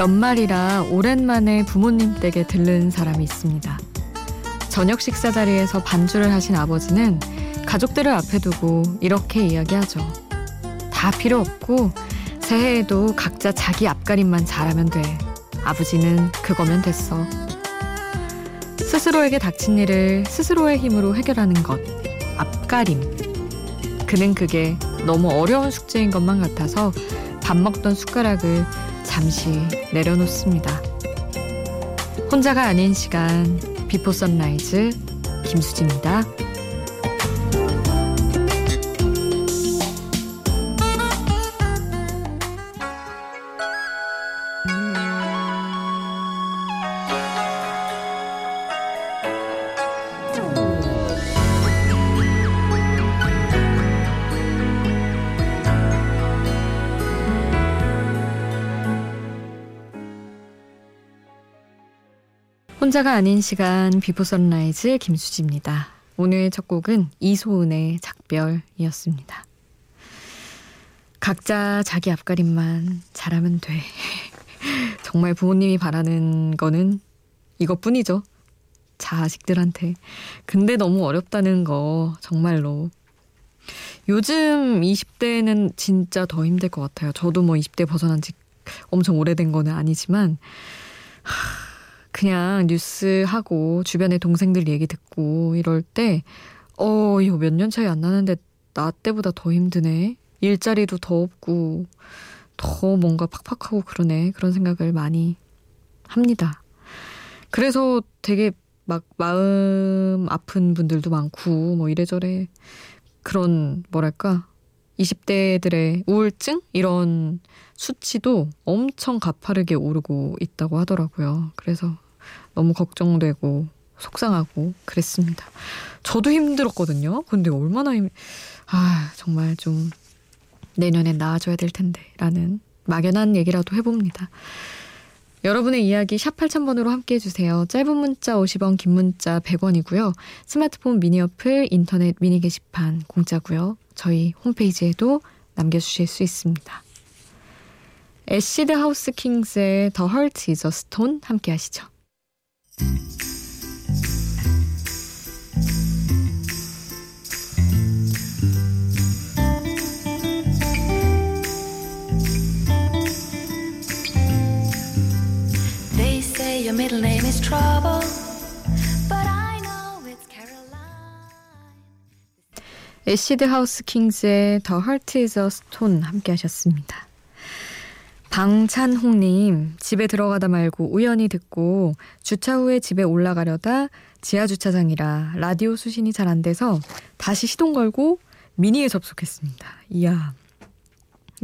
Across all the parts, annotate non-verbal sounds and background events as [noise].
연말이라 오랜만에 부모님 댁에 들른 사람이 있습니다. 저녁 식사 자리에서 반주를 하신 아버지는 가족들을 앞에 두고 이렇게 이야기하죠. 다 필요 없고 새해에도 각자 자기 앞가림만 잘하면 돼. 아버지는 그거면 됐어. 스스로에게 닥친 일을 스스로의 힘으로 해결하는 것. 앞가림. 그는 그게 너무 어려운 숙제인 것만 같아서 밥 먹던 숟가락을 잠시 내려놓습니다. 혼자가 아닌 시간 비포 선라이즈 김수지입니다. 혼자가 아닌 시간 비포 선라이즈 김수지입니다. 오늘 첫 곡은 이소은의 작별이었습니다. 각자 자기 앞가림만 잘하면 돼. [laughs] 정말 부모님이 바라는 거는 이것뿐이죠. 자식들한테. 근데 너무 어렵다는 거 정말로. 요즘 20대는 진짜 더 힘들 것 같아요. 저도 뭐 20대 벗어난 지 엄청 오래된 거는 아니지만 하, 그냥 뉴스 하고 주변에 동생들 얘기 듣고 이럴 때, 어, 이거 몇 년 차이 안 나는데 나 때보다 더 힘드네. 일자리도 더 없고, 더 뭔가 팍팍하고 그러네. 그런 생각을 많이 합니다. 그래서 되게 막 마음 아픈 분들도 많고, 뭐 이래저래 그런, 뭐랄까, 20대들의 우울증? 이런 수치도 엄청 가파르게 오르고 있다고 하더라고요. 그래서 너무 걱정되고 속상하고 그랬습니다. 저도 힘들었거든요. 근데 얼마나 힘, 아, 정말 좀 내년엔 나아져야 될 텐데. 라는 막연한 얘기라도 해봅니다. 여러분의 이야기 샵 8000번으로 함께 해주세요. 짧은 문자 50원, 긴 문자 100원이고요. 스마트폰 미니 어플, 인터넷 미니 게시판 공짜고요. 저희 홈페이지에도 남겨주실 수 있습니다. 애시드 하우스 킹스의 The Heart is a Stone 함께 하시죠. Your middle name is trouble, 애시드 하우스 The Heart is a Stone 함께 하셨습니다. 방찬홍님, 집에 들어가다 말고 우연히 듣고 주차 후에 집에 올라가려다 지하 주차장이라 라디오 수신이 잘 안 돼서 다시 시동 걸고 미니에 접속했습니다. 이야.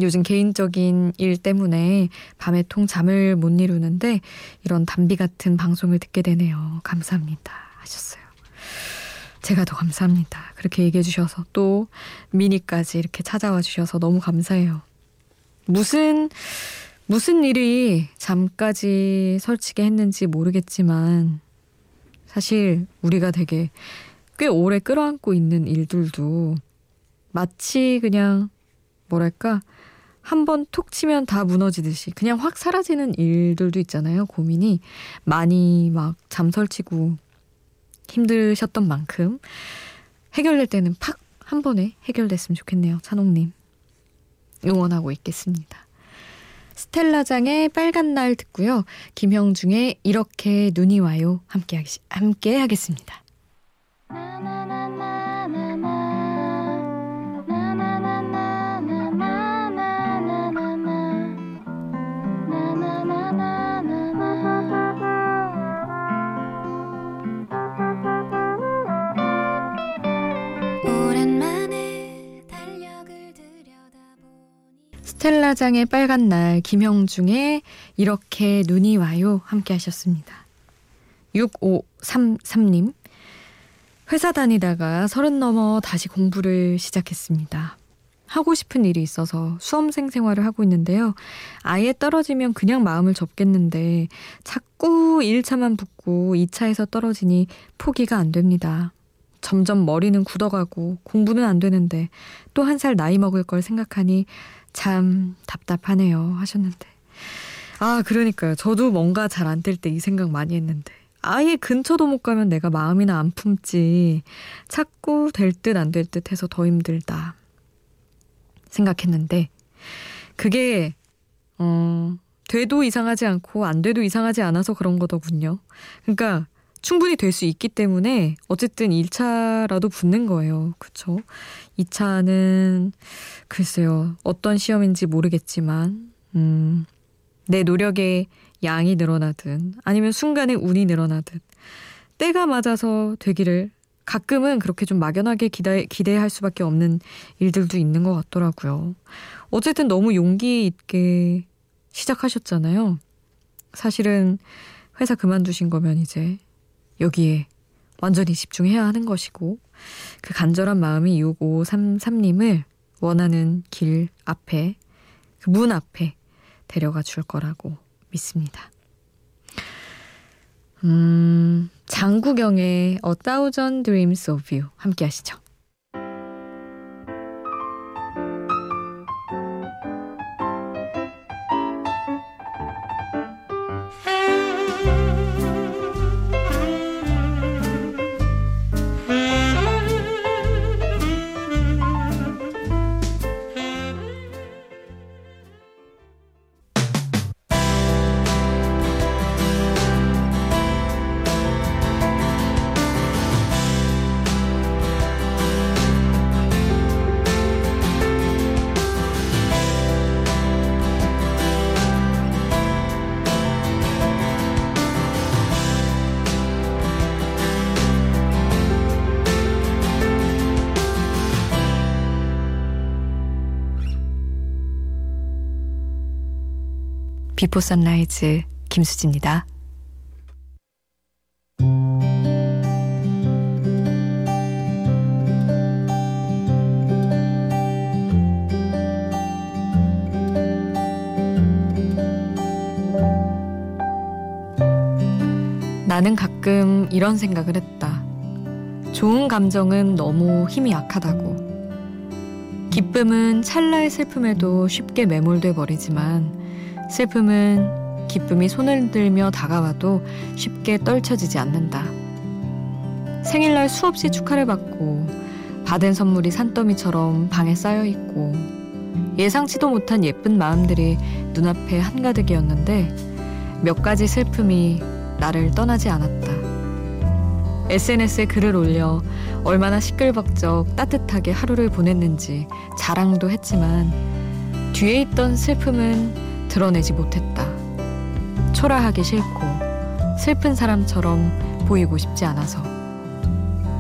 요즘 개인적인 일 때문에 밤에 통 잠을 못 이루는데 이런 담비 같은 방송을 듣게 되네요. 감사합니다. 하셨어요. 제가 더 감사합니다. 그렇게 얘기해 주셔서 또 미니까지 이렇게 찾아와 주셔서 너무 감사해요. 무슨 무슨 일이 잠까지 설치게 했는지 모르겠지만 사실 우리가 되게 꽤 오래 끌어안고 있는 일들도 마치 그냥 뭐랄까 한 번 톡 치면 다 무너지듯이 그냥 확 사라지는 일들도 있잖아요. 고민이 많이 막 잠설치고 힘드셨던 만큼 해결될 때는 팍 한 번에 해결됐으면 좋겠네요. 찬홍님. 응원하고 있겠습니다. 스텔라장의 빨간 날 듣고요. 김형중의 이렇게 눈이 와요. 함께, 하겠, 함께 하겠습니다. 스텔라장의 빨간 날, 김형중의 이렇게 눈이 와요. 함께 하셨습니다. 6533님. 회사 다니다가 서른 넘어 다시 공부를 시작했습니다. 하고 싶은 일이 있어서 수험생 생활을 하고 있는데요. 아예 떨어지면 그냥 마음을 접겠는데 자꾸 1차만 붙고 2차에서 떨어지니 포기가 안 됩니다. 점점 머리는 굳어가고 공부는 안 되는데 또 한 살 나이 먹을 걸 생각하니 참 답답하네요 하셨는데 아, 그러니까요. 저도 뭔가 잘 안 될 때 이 생각 많이 했는데. 아예 근처도 못 가면 내가 마음이나 안 품지. 찾고 될 듯 안 될 듯 해서 더 힘들다. 생각했는데, 그게, 어, 돼도 이상하지 않고 안 돼도 이상하지 않아서 그런 거더군요. 그러니까 충분히 될 수 있기 때문에 어쨌든 1차라도 붙는 거예요. 그쵸? 2차는 글쎄요. 어떤 시험인지 모르겠지만, 음, 내 노력의 양이 늘어나든 아니면 순간에 운이 늘어나든 때가 맞아서 되기를 가끔은 그렇게 좀 막연하게 기대, 기대할 수밖에 없는 일들도 있는 것 같더라고요. 어쨌든 너무 용기 있게 시작하셨잖아요. 사실은 회사 그만두신 거면 이제 여기에 완전히 집중해야 하는 것이고 그 간절한 마음이 6533님을 원하는 길 앞에 그 문 앞에 데려가 줄 거라고 믿습니다. 음, 장구경의 A Thousand Dreams of You 함께 하시죠. 비포 선라이즈 김수지입니다. 나는 가끔 이런 생각을 했다. 좋은 감정은 너무 힘이 약하다고. 기쁨은 찰나의 슬픔에도 쉽게 매몰돼 버리지만 슬픔은 기쁨이 손을 들며 다가와도 쉽게 떨쳐지지 않는다. 생일날 수없이 축하를 받고 받은 선물이 산더미처럼 방에 쌓여 있고 예상치도 못한 예쁜 마음들이 눈앞에 한가득이었는데 몇 가지 슬픔이 나를 떠나지 않았다. SNS에 글을 올려 얼마나 시끌벅적 따뜻하게 하루를 보냈는지 자랑도 했지만 뒤에 있던 슬픔은 드러내지 못했다. 초라하기 싫고 슬픈 사람처럼 보이고 싶지 않아서.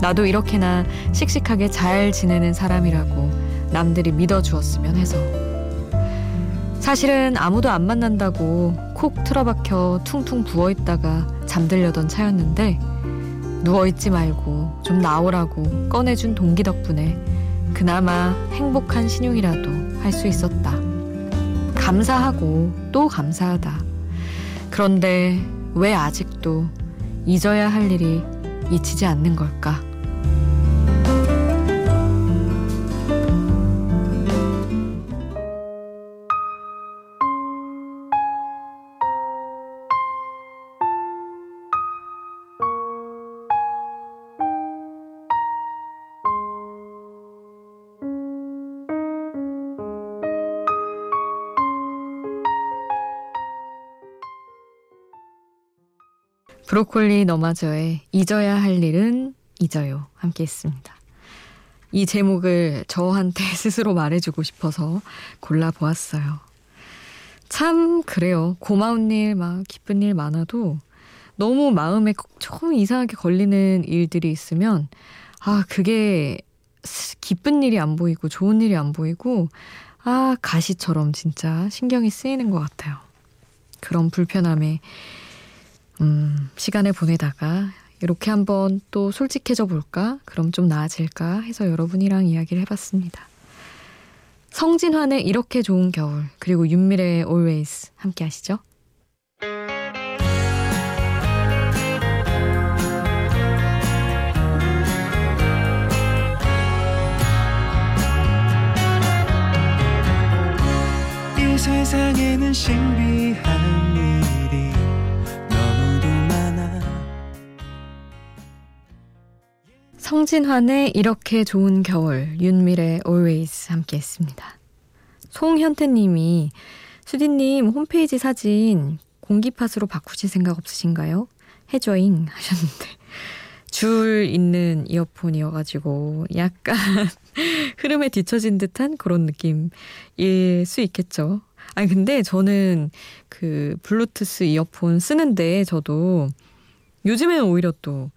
나도 이렇게나 씩씩하게 잘 지내는 사람이라고 남들이 믿어주었으면 해서. 사실은 아무도 안 만난다고 콕 틀어박혀 퉁퉁 부어있다가 잠들려던 차였는데 누워있지 말고 좀 나오라고 꺼내준 동기 덕분에 그나마 행복한 신용이라도 할 수 있었다. 감사하고 또 감사하다. 그런데 왜 아직도 잊어야 할 일이 잊히지 않는 걸까? 브로콜리 너마저의 잊어야 할 일은 잊어요. 함께 했습니다. 이 제목을 저한테 [laughs] 스스로 말해주고 싶어서 골라보았어요. 참, 그래요. 고마운 일, 막, 기쁜 일 많아도 너무 마음에 좀 이상하게 걸리는 일들이 있으면, 아, 그게 기쁜 일이 안 보이고 좋은 일이 안 보이고, 아, 가시처럼 진짜 신경이 쓰이는 것 같아요. 그런 불편함에 음, 시간을 보내다가 이렇게 한번 또 솔직해져 볼까? 그럼 좀 나아질까? 해서 여러분이랑 이야기를 해봤습니다. 성진환의 이렇게 좋은 겨울, 그리고 윤미래의 Always 함께 하시죠. 세상에는 신비한 성진환의 이렇게 좋은 겨울, 윤밀의 Always 함께 했습니다. 송현태님이 수디님 홈페이지 사진 공기팟으로 바꾸실 생각 없으신가요? 해줘잉 하셨는데 줄 있는 이어폰이어가지고 약간 [laughs] 흐름에 뒤처진 듯한 그런 느낌일 수 있겠죠. 아니 근데 저는 그 블루투스 이어폰 쓰는데 저도 요즘에는 오히려 또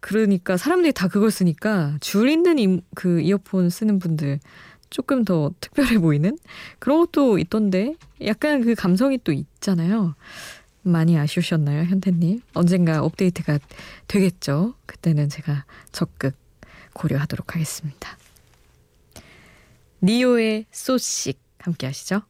그러니까 사람들이 다 그걸 쓰니까 줄 있는 이, 그 이어폰 쓰는 분들 조금 더 특별해 보이는 그런 것도 있던데 약간 그 감성이 또 있잖아요. 많이 아쉬우셨나요, 현태님? 언젠가 업데이트가 되겠죠. 그때는 제가 적극 고려하도록 하겠습니다. 니오의 소식 함께 하시죠.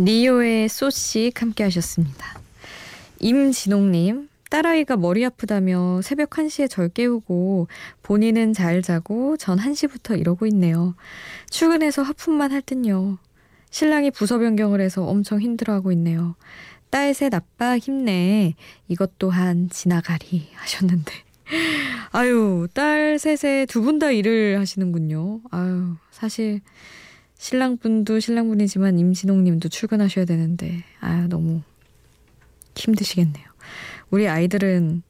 니오의 소식 함께 하셨습니다. 임진홍님, 딸아이가 머리 아프다며 새벽 1시에 절 깨우고 본인은 잘 자고 전 1시부터 이러고 있네요. 출근해서 하품만 할 듯요. 신랑이 부서 변경을 해서 엄청 힘들어하고 있네요. 딸 셋 아빠 힘내. 이것 또한 지나가리 하셨는데. [laughs] 아유, 딸 셋에 두 분 다 일을 하시는군요. 아유, 사실 신랑분도 신랑분이지만 임진홍님도 출근하셔야 되는데 아 너무 힘드시겠네요. 우리 아이들은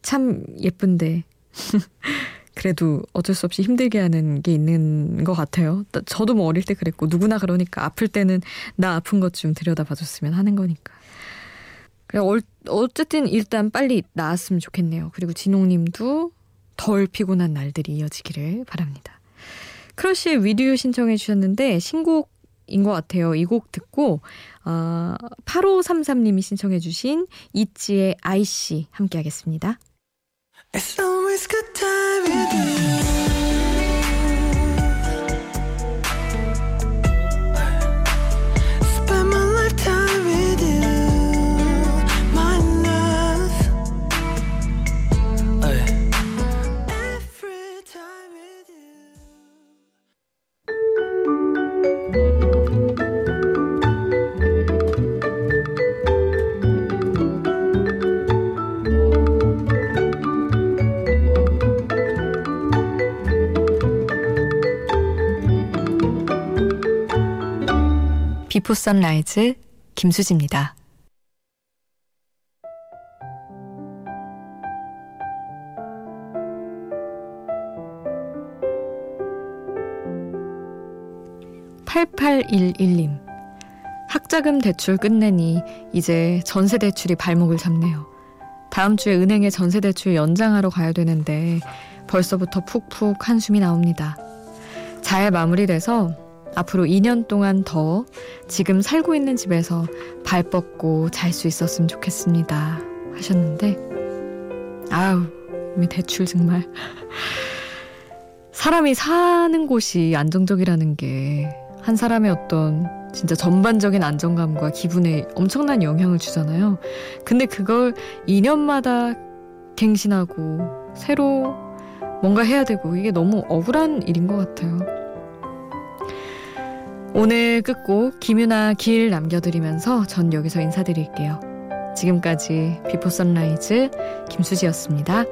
참 예쁜데 [laughs] 그래도 어쩔 수 없이 힘들게 하는 게 있는 것 같아요. 저도 뭐 어릴 때 그랬고 누구나 그러니까 아플 때는 나 아픈 것 좀 들여다봐줬으면 하는 거니까. 어쨌든 일단 빨리 나았으면 좋겠네요. 그리고 진홍님도 덜 피곤한 날들이 이어지기를 바랍니다. 크러쉬의 위디오 신청해 주셨는데 신곡 인 것 같아요. 이 곡 듣고 어, 8533님이 신청해 주신 이치의 아이씨 함께 하겠습니다. 비포 선라이즈 김수지입니다. (8811님) 학자금 대출 끝내니 이제 전세 대출이 발목을 잡네요. 다음 주에 은행에 전세 대출 연장하러 가야 되는데 벌써부터 푹푹 한숨이 나옵니다. 잘 마무리돼서 앞으로 2년 동안 더 지금 살고 있는 집에서 발 뻗고 잘 수 있었으면 좋겠습니다. 하셨는데, 아우, 이 대출 정말. 사람이 사는 곳이 안정적이라는 게 한 사람의 어떤 진짜 전반적인 안정감과 기분에 엄청난 영향을 주잖아요. 근데 그걸 2년마다 갱신하고 새로 뭔가 해야 되고 이게 너무 억울한 일인 것 같아요. 오늘 끝곡 김유나 길 남겨드리면서 전 여기서 인사드릴게요. 지금까지 비포 선라이즈 김수지였습니다.